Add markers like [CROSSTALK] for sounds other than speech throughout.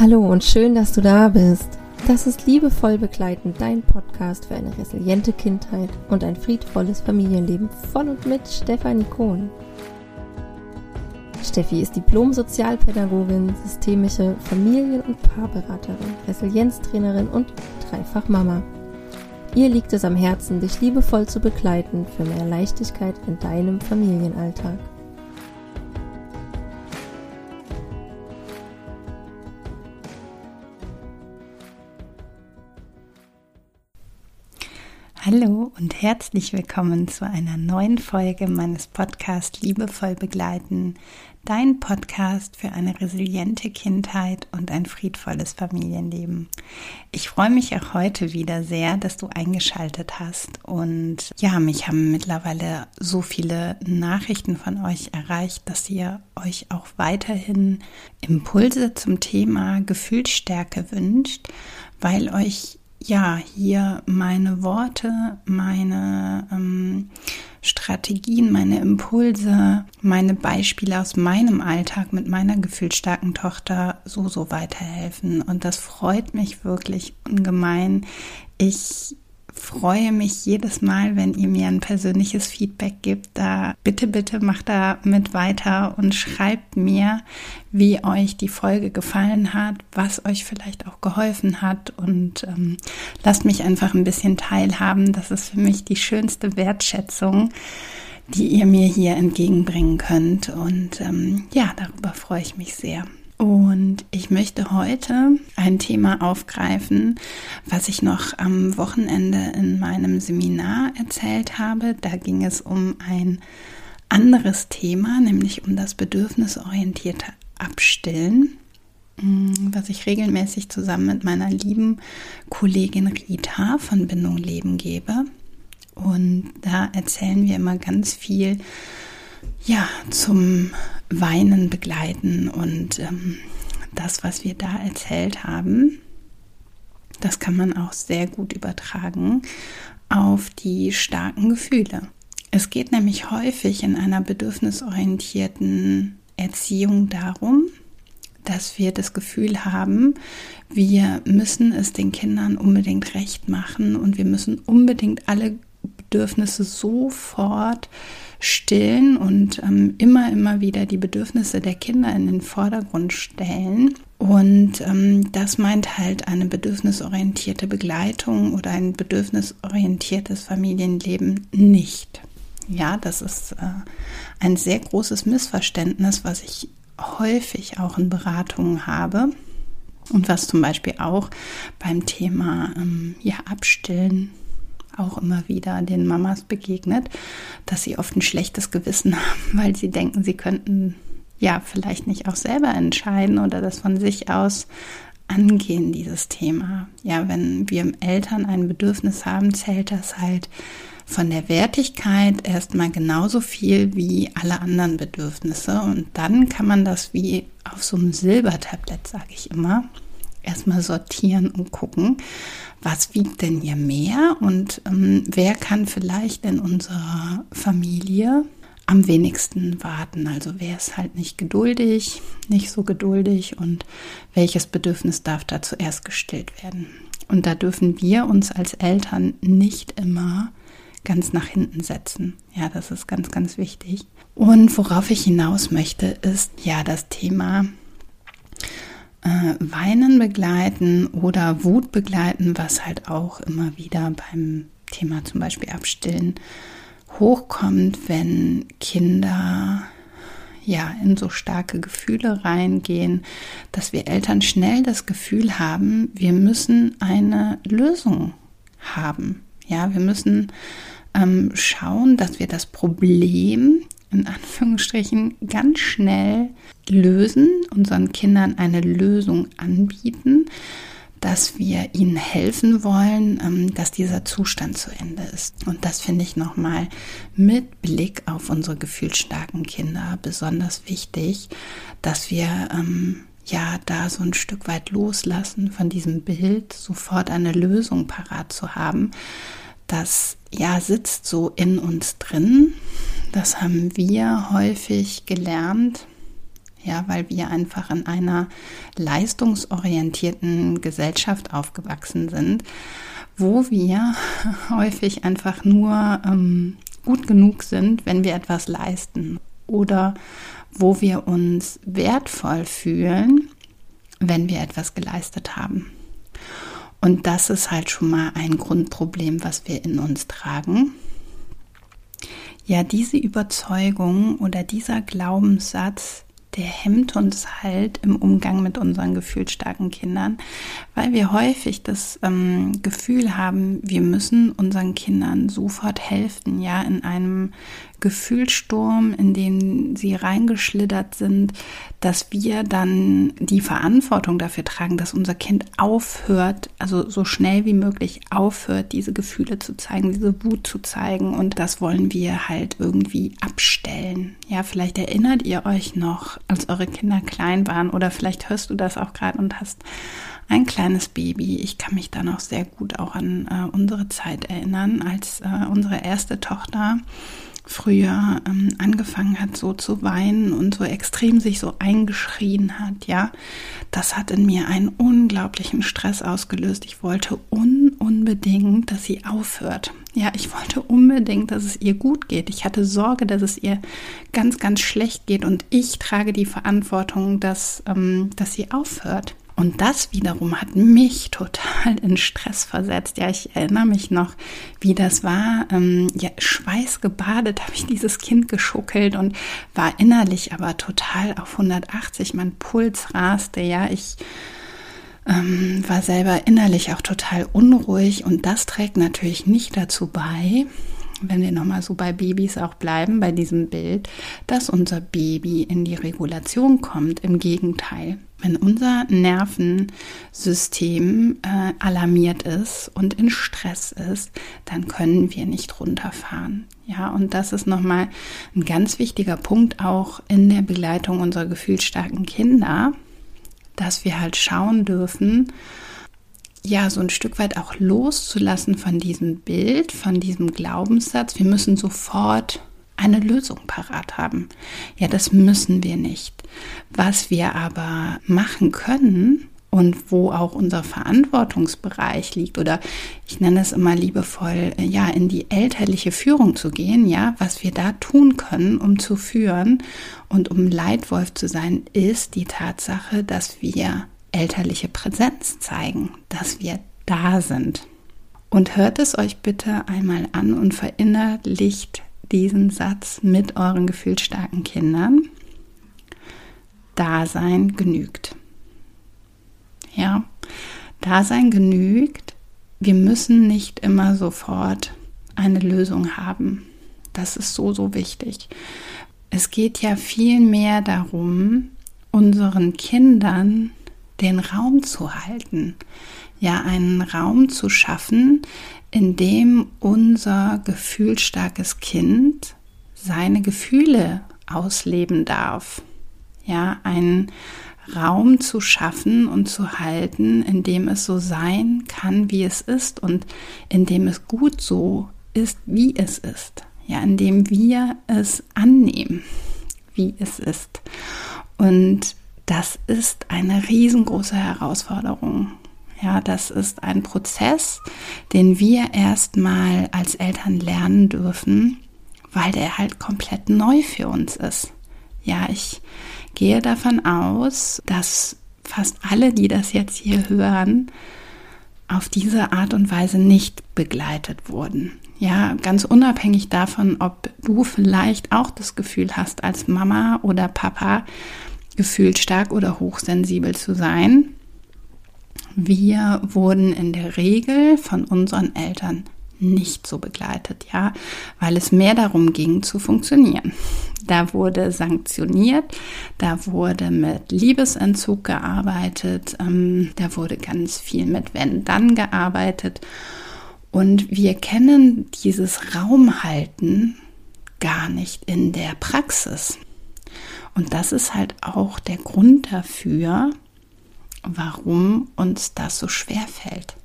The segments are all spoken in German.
Hallo und schön, dass du da bist. Das ist Liebevoll begleitend dein Podcast für eine resiliente Kindheit und ein friedvolles Familienleben von und mit Stefanie Kohn. Steffi ist Diplom-Sozialpädagogin, systemische Familien- und Paarberaterin, Resilienztrainerin und dreifach Mama. Ihr liegt es am Herzen, dich liebevoll zu begleiten für mehr Leichtigkeit in deinem Familienalltag. Hallo und herzlich willkommen zu einer neuen Folge meines Podcasts Liebevoll begleiten, dein Podcast für eine resiliente Kindheit und ein friedvolles Familienleben. Ich freue mich auch heute wieder sehr, dass du eingeschaltet hast und ja, mich haben mittlerweile so viele Nachrichten von euch erreicht, dass ihr euch auch weiterhin Impulse zum Thema Gefühlsstärke wünscht, weil euch ja, hier meine Worte, meine ähm, Strategien, meine Impulse, meine Beispiele aus meinem Alltag mit meiner gefühlsstarken Tochter so, so weiterhelfen. Und das freut mich wirklich ungemein. Ich freue mich jedes Mal, wenn ihr mir ein persönliches Feedback gibt. Da bitte, bitte macht da mit weiter und schreibt mir, wie euch die Folge gefallen hat, was euch vielleicht auch geholfen hat und ähm, lasst mich einfach ein bisschen teilhaben. Das ist für mich die schönste Wertschätzung, die ihr mir hier entgegenbringen könnt. Und ähm, ja, darüber freue ich mich sehr. Und ich möchte heute ein Thema aufgreifen, was ich noch am Wochenende in meinem Seminar erzählt habe. Da ging es um ein anderes Thema, nämlich um das bedürfnisorientierte Abstillen, mm, was ich regelmäßig zusammen mit meiner lieben Kollegin Rita von Bindung Leben gebe. Und da erzählen wir immer ganz viel ja, zum Weinen begleiten und ähm, das, was wir da erzählt haben, das kann man auch sehr gut übertragen auf die starken Gefühle. Es geht nämlich häufig in einer bedürfnisorientierten Erziehung darum, dass wir das Gefühl haben, wir müssen es den Kindern unbedingt recht machen und wir müssen unbedingt alle Bedürfnisse sofort stillen und ähm, immer, immer wieder die Bedürfnisse der Kinder in den Vordergrund stellen. Und ähm, das meint halt eine bedürfnisorientierte Begleitung oder ein bedürfnisorientiertes Familienleben nicht. Ja, das ist äh, ein sehr großes Missverständnis, was ich häufig auch in Beratungen habe und was zum Beispiel auch beim Thema ähm, ja, Abstillen auch immer wieder den Mamas begegnet, dass sie oft ein schlechtes Gewissen haben, [LAUGHS] weil sie denken, sie könnten ja vielleicht nicht auch selber entscheiden oder das von sich aus angehen, dieses Thema. Ja, wenn wir Eltern ein Bedürfnis haben, zählt das halt von der Wertigkeit erstmal genauso viel wie alle anderen Bedürfnisse. Und dann kann man das wie auf so einem Silbertablett, sage ich immer, erstmal sortieren und gucken, was wiegt denn hier mehr und ähm, wer kann vielleicht in unserer Familie am wenigsten warten. Also wer ist halt nicht geduldig, nicht so geduldig und welches Bedürfnis darf da zuerst gestillt werden. Und da dürfen wir uns als Eltern nicht immer ganz nach hinten setzen. Ja, das ist ganz, ganz wichtig. Und worauf ich hinaus möchte, ist ja das Thema Weinen begleiten oder Wut begleiten, was halt auch immer wieder beim Thema zum Beispiel Abstillen hochkommt, wenn Kinder ja in so starke Gefühle reingehen, dass wir Eltern schnell das Gefühl haben, wir müssen eine Lösung haben. Ja, wir müssen ähm, schauen, dass wir das Problem in Anführungsstrichen ganz schnell lösen, unseren Kindern eine Lösung anbieten, dass wir ihnen helfen wollen, ähm, dass dieser Zustand zu Ende ist. Und das finde ich nochmal mit Blick auf unsere gefühlsstarken Kinder besonders wichtig, dass wir ähm, ja da so ein Stück weit loslassen von diesem Bild, sofort eine Lösung parat zu haben. Das ja sitzt so in uns drin. Das haben wir häufig gelernt Ja, weil wir einfach in einer leistungsorientierten Gesellschaft aufgewachsen sind, wo wir [LAUGHS] häufig einfach nur ähm, gut genug sind, wenn wir etwas leisten oder wo wir uns wertvoll fühlen, wenn wir etwas geleistet haben. Und das ist halt schon mal ein Grundproblem, was wir in uns tragen. Ja, diese Überzeugung oder dieser Glaubenssatz, der hemmt uns halt im Umgang mit unseren gefühlsstarken Kindern, weil wir häufig das ähm, Gefühl haben, wir müssen unseren Kindern sofort helfen, ja, in einem Gefühlssturm, in den sie reingeschlittert sind, dass wir dann die Verantwortung dafür tragen, dass unser Kind aufhört, also so schnell wie möglich aufhört, diese Gefühle zu zeigen, diese Wut zu zeigen. Und das wollen wir halt irgendwie abstellen. Ja, vielleicht erinnert ihr euch noch, als eure Kinder klein waren oder vielleicht hörst du das auch gerade und hast ein kleines Baby. Ich kann mich da noch sehr gut auch an äh, unsere Zeit erinnern, als äh, unsere erste Tochter früher ähm, angefangen hat, so zu weinen und so extrem sich so eingeschrien hat, ja, das hat in mir einen unglaublichen Stress ausgelöst. Ich wollte un unbedingt, dass sie aufhört. Ja, ich wollte unbedingt, dass es ihr gut geht. Ich hatte Sorge, dass es ihr ganz, ganz schlecht geht und ich trage die Verantwortung, dass, ähm, dass sie aufhört. Und das wiederum hat mich total in Stress versetzt. Ja, ich erinnere mich noch, wie das war. Ähm, ja, schweißgebadet habe ich dieses Kind geschuckelt und war innerlich aber total auf 180. Mein Puls raste. Ja, ich ähm, war selber innerlich auch total unruhig und das trägt natürlich nicht dazu bei, wenn wir nochmal so bei Babys auch bleiben, bei diesem Bild, dass unser Baby in die Regulation kommt. Im Gegenteil, wenn unser Nervensystem äh, alarmiert ist und in Stress ist, dann können wir nicht runterfahren. Ja, und das ist nochmal ein ganz wichtiger Punkt auch in der Begleitung unserer gefühlsstarken Kinder, dass wir halt schauen dürfen, ja, so ein Stück weit auch loszulassen von diesem Bild, von diesem Glaubenssatz. Wir müssen sofort eine Lösung parat haben. Ja, das müssen wir nicht. Was wir aber machen können und wo auch unser Verantwortungsbereich liegt oder ich nenne es immer liebevoll, ja, in die elterliche Führung zu gehen, ja, was wir da tun können, um zu führen und um Leitwolf zu sein, ist die Tatsache, dass wir elterliche Präsenz zeigen, dass wir da sind. Und hört es euch bitte einmal an und verinnerlicht diesen Satz mit euren gefühlsstarken Kindern. Dasein genügt. Ja, Dasein genügt. Wir müssen nicht immer sofort eine Lösung haben. Das ist so, so wichtig. Es geht ja viel mehr darum, unseren Kindern den Raum zu halten. Ja, einen Raum zu schaffen, in dem unser gefühlstarkes Kind seine Gefühle ausleben darf. Ja, einen Raum zu schaffen und zu halten, in dem es so sein kann, wie es ist und in dem es gut so ist, wie es ist. Ja, in dem wir es annehmen, wie es ist. Und das ist eine riesengroße Herausforderung. Ja, das ist ein Prozess, den wir erstmal als Eltern lernen dürfen, weil der halt komplett neu für uns ist. Ja, ich gehe davon aus, dass fast alle, die das jetzt hier hören, auf diese Art und Weise nicht begleitet wurden. Ja, ganz unabhängig davon, ob du vielleicht auch das Gefühl hast, als Mama oder Papa gefühlsstark oder hochsensibel zu sein, wir wurden in der Regel von unseren Eltern nicht so begleitet, ja, weil es mehr darum ging zu funktionieren. Da wurde sanktioniert, da wurde mit Liebesentzug gearbeitet, ähm, da wurde ganz viel mit wenn dann gearbeitet und wir kennen dieses Raumhalten gar nicht in der Praxis. Und das ist halt auch der Grund dafür, warum uns das so schwer fällt.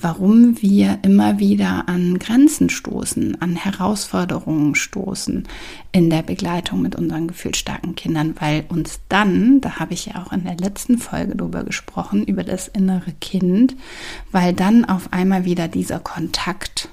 warum wir immer wieder an Grenzen stoßen, an Herausforderungen stoßen in der Begleitung mit unseren gefühlsstarken Kindern, weil uns dann, da habe ich ja auch in der letzten Folge drüber gesprochen, über das innere Kind, weil dann auf einmal wieder dieser Kontakt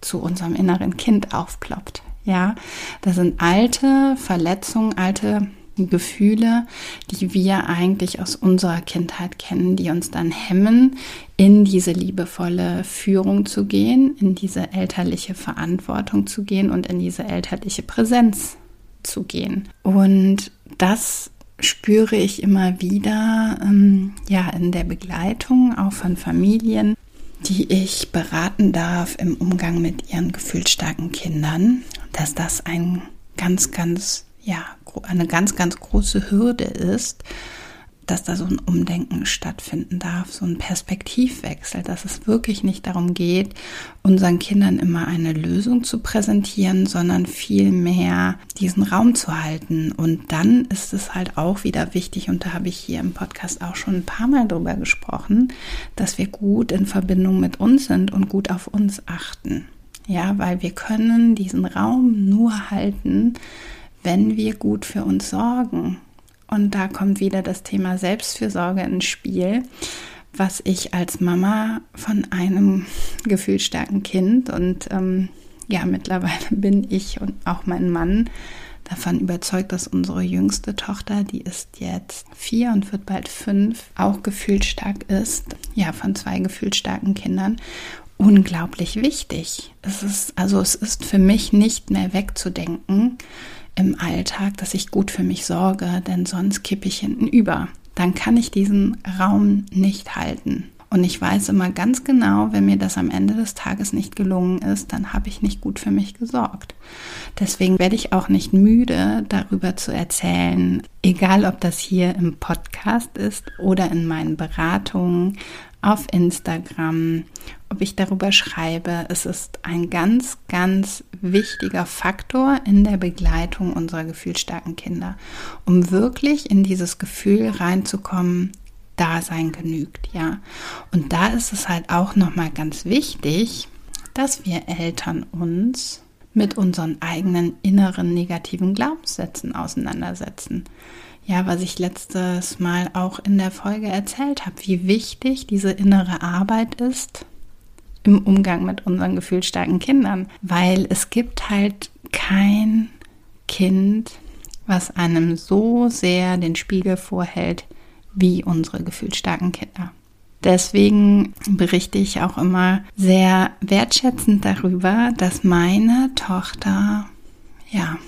zu unserem inneren Kind aufploppt. Ja, das sind alte Verletzungen, alte Gefühle, die wir eigentlich aus unserer Kindheit kennen, die uns dann hemmen, in diese liebevolle Führung zu gehen, in diese elterliche Verantwortung zu gehen und in diese elterliche Präsenz zu gehen. Und das spüre ich immer wieder ähm, ja in der Begleitung auch von Familien, die ich beraten darf im Umgang mit ihren gefühlsstarken Kindern, dass das ein ganz, ganz ja, eine ganz, ganz große Hürde ist, dass da so ein Umdenken stattfinden darf, so ein Perspektivwechsel, dass es wirklich nicht darum geht, unseren Kindern immer eine Lösung zu präsentieren, sondern vielmehr diesen Raum zu halten. Und dann ist es halt auch wieder wichtig, und da habe ich hier im Podcast auch schon ein paar Mal drüber gesprochen, dass wir gut in Verbindung mit uns sind und gut auf uns achten. Ja, weil wir können diesen Raum nur halten, wenn wir gut für uns sorgen. Und da kommt wieder das Thema Selbstfürsorge ins Spiel, was ich als Mama von einem [LAUGHS] gefühlsstarken Kind und ähm, ja, mittlerweile [LAUGHS] bin ich und auch mein Mann davon überzeugt, dass unsere jüngste Tochter, die ist jetzt vier und wird bald fünf, auch gefühlsstark ist. Ja, von zwei gefühlsstarken Kindern. Unglaublich wichtig. Es ist, also es ist für mich nicht mehr wegzudenken, im Alltag, dass ich gut für mich sorge, denn sonst kippe ich hinten über. Dann kann ich diesen Raum nicht halten. Und ich weiß immer ganz genau, wenn mir das am Ende des Tages nicht gelungen ist, dann habe ich nicht gut für mich gesorgt. Deswegen werde ich auch nicht müde, darüber zu erzählen, egal ob das hier im Podcast ist oder in meinen Beratungen auf Instagram, ob ich darüber schreibe. Es ist ein ganz, ganz wichtiger Faktor in der Begleitung unserer gefühlsstarken Kinder, um wirklich in dieses Gefühl reinzukommen, Dasein genügt, ja. Und da ist es halt auch nochmal ganz wichtig, dass wir Eltern uns mit unseren eigenen inneren negativen Glaubenssätzen auseinandersetzen ja, was ich letztes Mal auch in der Folge erzählt habe, wie wichtig diese innere Arbeit ist im Umgang mit unseren gefühlsstarken Kindern, weil es gibt halt kein Kind, was einem so sehr den Spiegel vorhält wie unsere gefühlsstarken Kinder. Deswegen berichte ich auch immer sehr wertschätzend darüber, dass meine Tochter ja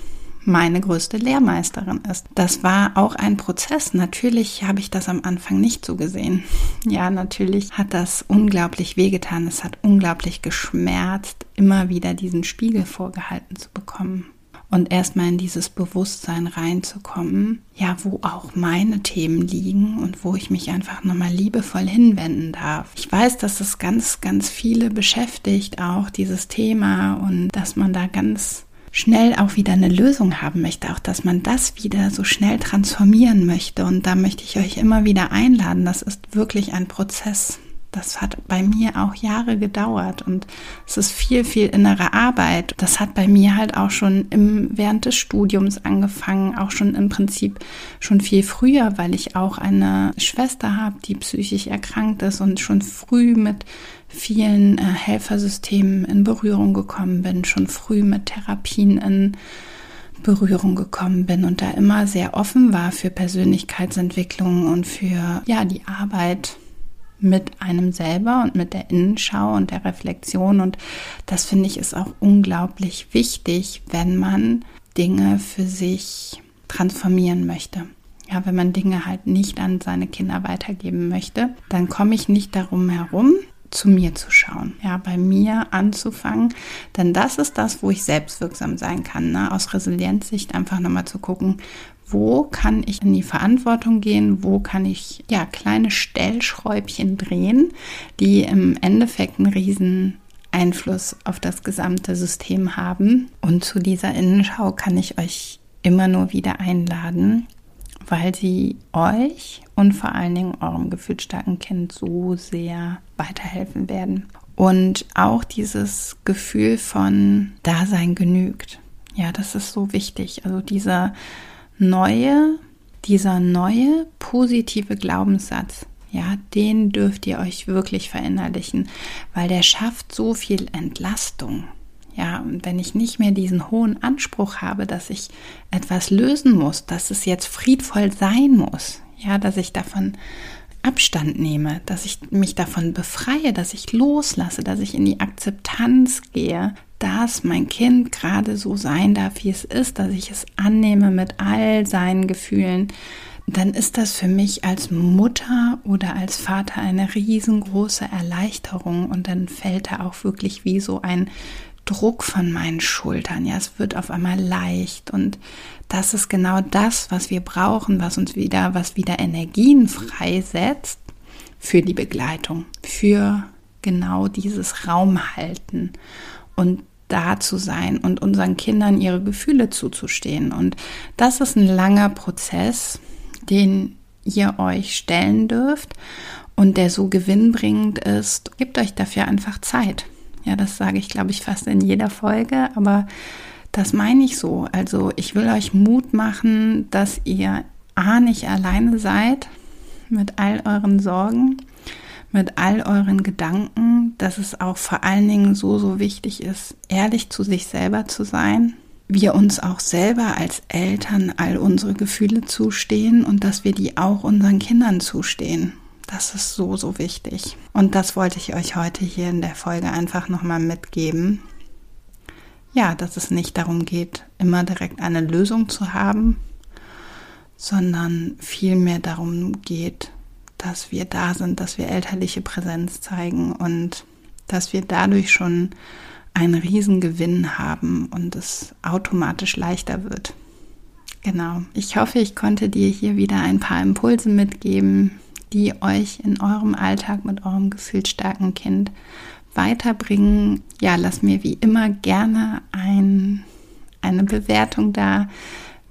meine größte Lehrmeisterin ist. Das war auch ein Prozess. Natürlich habe ich das am Anfang nicht so gesehen. Ja, natürlich hat das unglaublich wehgetan. Es hat unglaublich geschmerzt, immer wieder diesen Spiegel vorgehalten zu bekommen und erstmal in dieses Bewusstsein reinzukommen, ja, wo auch meine Themen liegen und wo ich mich einfach nochmal liebevoll hinwenden darf. Ich weiß, dass es ganz, ganz viele beschäftigt, auch dieses Thema und dass man da ganz schnell auch wieder eine Lösung haben möchte, auch dass man das wieder so schnell transformieren möchte. Und da möchte ich euch immer wieder einladen. Das ist wirklich ein Prozess. Das hat bei mir auch Jahre gedauert und es ist viel, viel innere Arbeit. Das hat bei mir halt auch schon im, während des Studiums angefangen, auch schon im Prinzip schon viel früher, weil ich auch eine Schwester habe, die psychisch erkrankt ist und schon früh mit vielen äh, Helfersystemen in Berührung gekommen bin, schon früh mit Therapien in Berührung gekommen bin und da immer sehr offen war für Persönlichkeitsentwicklung und für ja die Arbeit mit einem selber und mit der Innenschau und der Reflexion. Und das finde ich ist auch unglaublich wichtig, wenn man Dinge für sich transformieren möchte. Ja, wenn man Dinge halt nicht an seine Kinder weitergeben möchte, dann komme ich nicht darum herum, zu mir zu schauen, ja, bei mir anzufangen, denn das ist das, wo ich selbstwirksam sein kann, ne? aus Resilienzsicht einfach nochmal zu gucken, wo kann ich in die Verantwortung gehen, wo kann ich ja kleine Stellschräubchen drehen, die im Endeffekt einen riesen Einfluss auf das gesamte System haben. Und zu dieser Innenschau kann ich euch immer nur wieder einladen, weil sie euch und vor allen Dingen eurem gefühlsstarken Kind so sehr weiterhelfen werden. Und auch dieses Gefühl von Dasein genügt. Ja, das ist so wichtig. Also dieser neue, dieser neue positive Glaubenssatz, ja, den dürft ihr euch wirklich verinnerlichen, weil der schafft so viel Entlastung. Ja, und wenn ich nicht mehr diesen hohen Anspruch habe, dass ich etwas lösen muss, dass es jetzt friedvoll sein muss, ja, dass ich davon Abstand nehme, dass ich mich davon befreie, dass ich loslasse, dass ich in die Akzeptanz gehe, dass mein Kind gerade so sein darf, wie es ist, dass ich es annehme mit all seinen Gefühlen, dann ist das für mich als Mutter oder als Vater eine riesengroße Erleichterung und dann fällt da auch wirklich wie so ein Druck von meinen Schultern. Ja, es wird auf einmal leicht und das ist genau das, was wir brauchen, was uns wieder, was wieder Energien freisetzt für die Begleitung, für genau dieses Raumhalten und da zu sein und unseren Kindern ihre Gefühle zuzustehen. Und das ist ein langer Prozess, den ihr euch stellen dürft und der so gewinnbringend ist. Gebt euch dafür einfach Zeit. Ja, das sage ich, glaube ich, fast in jeder Folge, aber das meine ich so. Also ich will euch Mut machen, dass ihr A nicht alleine seid mit all euren Sorgen, mit all euren Gedanken, dass es auch vor allen Dingen so, so wichtig ist, ehrlich zu sich selber zu sein. Wir uns auch selber als Eltern all unsere Gefühle zustehen und dass wir die auch unseren Kindern zustehen. Das ist so, so wichtig. Und das wollte ich euch heute hier in der Folge einfach nochmal mitgeben. Ja, dass es nicht darum geht, immer direkt eine Lösung zu haben, sondern vielmehr darum geht, dass wir da sind, dass wir elterliche Präsenz zeigen und dass wir dadurch schon einen Riesengewinn haben und es automatisch leichter wird. Genau. Ich hoffe, ich konnte dir hier wieder ein paar Impulse mitgeben, die euch in eurem Alltag mit eurem gefühlsstarken Kind weiterbringen. Ja, lass mir wie immer gerne ein, eine Bewertung da.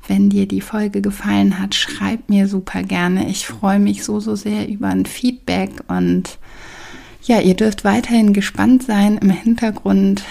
Wenn dir die Folge gefallen hat, schreib mir super gerne. Ich freue mich so, so sehr über ein Feedback und ja, ihr dürft weiterhin gespannt sein. Im Hintergrund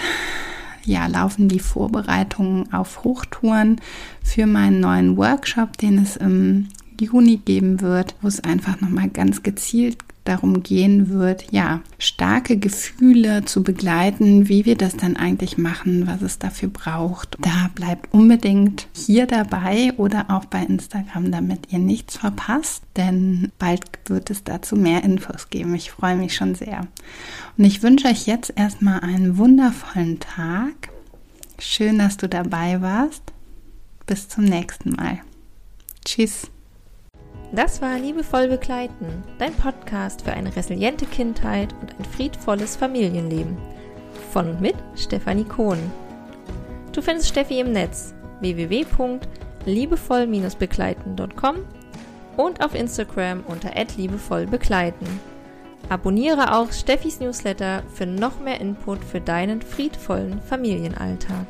ja, laufen die Vorbereitungen auf Hochtouren für meinen neuen Workshop, den es im Juni geben wird, wo es einfach nochmal ganz gezielt darum gehen wird, ja, starke Gefühle zu begleiten, wie wir das dann eigentlich machen, was es dafür braucht. Da bleibt unbedingt hier dabei oder auch bei Instagram, damit ihr nichts verpasst, denn bald wird es dazu mehr Infos geben. Ich freue mich schon sehr. Und ich wünsche euch jetzt erstmal einen wundervollen Tag. Schön, dass du dabei warst. Bis zum nächsten Mal. Tschüss. Das war Liebevoll Begleiten, dein Podcast für eine resiliente Kindheit und ein friedvolles Familienleben. Von und mit Stefanie Kohn. Du findest Steffi im Netz www.liebevoll-begleiten.com und auf Instagram unter liebevollbegleiten. Abonniere auch Steffis Newsletter für noch mehr Input für deinen friedvollen Familienalltag.